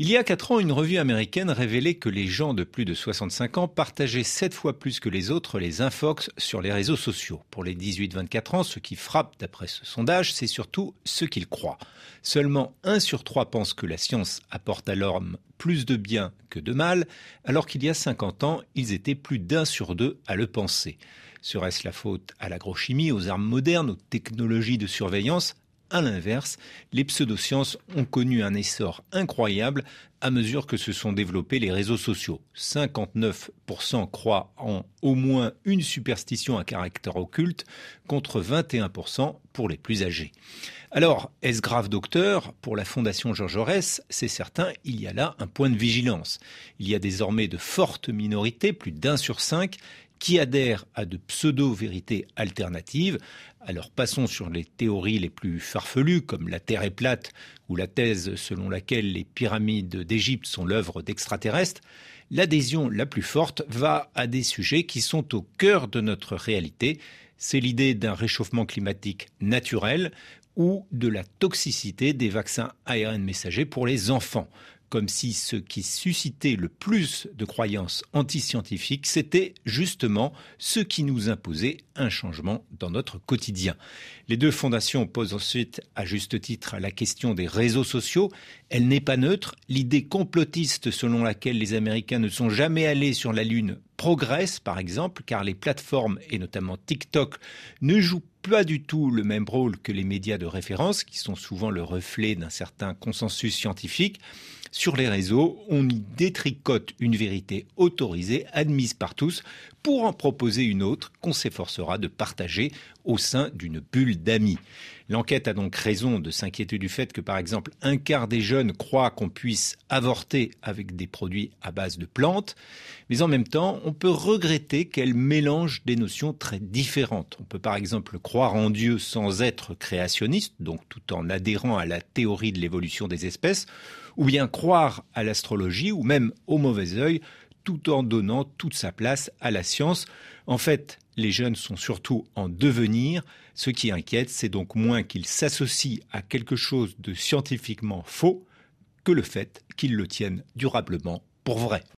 Il y a 4 ans, une revue américaine révélait que les gens de plus de 65 ans partageaient 7 fois plus que les autres les infox sur les réseaux sociaux. Pour les 18-24 ans, ce qui frappe d'après ce sondage, c'est surtout ce qu'ils croient. Seulement 1 sur 3 pense que la science apporte à l'homme plus de bien que de mal, alors qu'il y a 50 ans, ils étaient plus d'un sur deux à le penser. Serait-ce la faute à l'agrochimie, aux armes modernes, aux technologies de surveillance? À l'inverse, les pseudosciences ont connu un essor incroyable à mesure que se sont développés les réseaux sociaux. 59% croient en au moins une superstition à caractère occulte contre 21% pour les plus âgés. Alors, est-ce grave docteur? Pour la Fondation Georges Jaurès, c'est certain, il y a là un point de vigilance. Il y a désormais de fortes minorités, plus d'un sur cinq, qui adhèrent à de pseudo-vérités alternatives. Alors passons sur les théories les plus farfelues, comme la Terre est plate ou la thèse selon laquelle les pyramides d'Égypte sont l'œuvre d'extraterrestres. L'adhésion la plus forte va à des sujets qui sont au cœur de notre réalité. C'est l'idée d'un réchauffement climatique naturel ou de la toxicité des vaccins ARN messagers pour les enfants comme si ce qui suscitait le plus de croyances antiscientifiques, c'était justement ce qui nous imposait un changement dans notre quotidien. Les deux fondations posent ensuite à juste titre la question des réseaux sociaux. Elle n'est pas neutre. L'idée complotiste selon laquelle les Américains ne sont jamais allés sur la Lune progresse, par exemple, car les plateformes, et notamment TikTok, ne jouent pas du tout le même rôle que les médias de référence, qui sont souvent le reflet d'un certain consensus scientifique. Sur les réseaux, on y détricote une vérité autorisée, admise par tous, pour en proposer une autre qu'on s'efforcera de partager au sein d'une bulle d'amis. L'enquête a donc raison de s'inquiéter du fait que, par exemple, un quart des jeunes croient qu'on puisse avorter avec des produits à base de plantes, mais en même temps, on peut regretter qu'elle mélange des notions très différentes. On peut par exemple croire en Dieu sans être créationniste, donc tout en adhérant à la théorie de l'évolution des espèces, ou bien croire à l'astrologie, ou même au mauvais œil, tout en donnant toute sa place à la science. En fait, les jeunes sont surtout en devenir. Ce qui inquiète, c'est donc moins qu'ils s'associent à quelque chose de scientifiquement faux que le fait qu'ils le tiennent durablement pour vrai.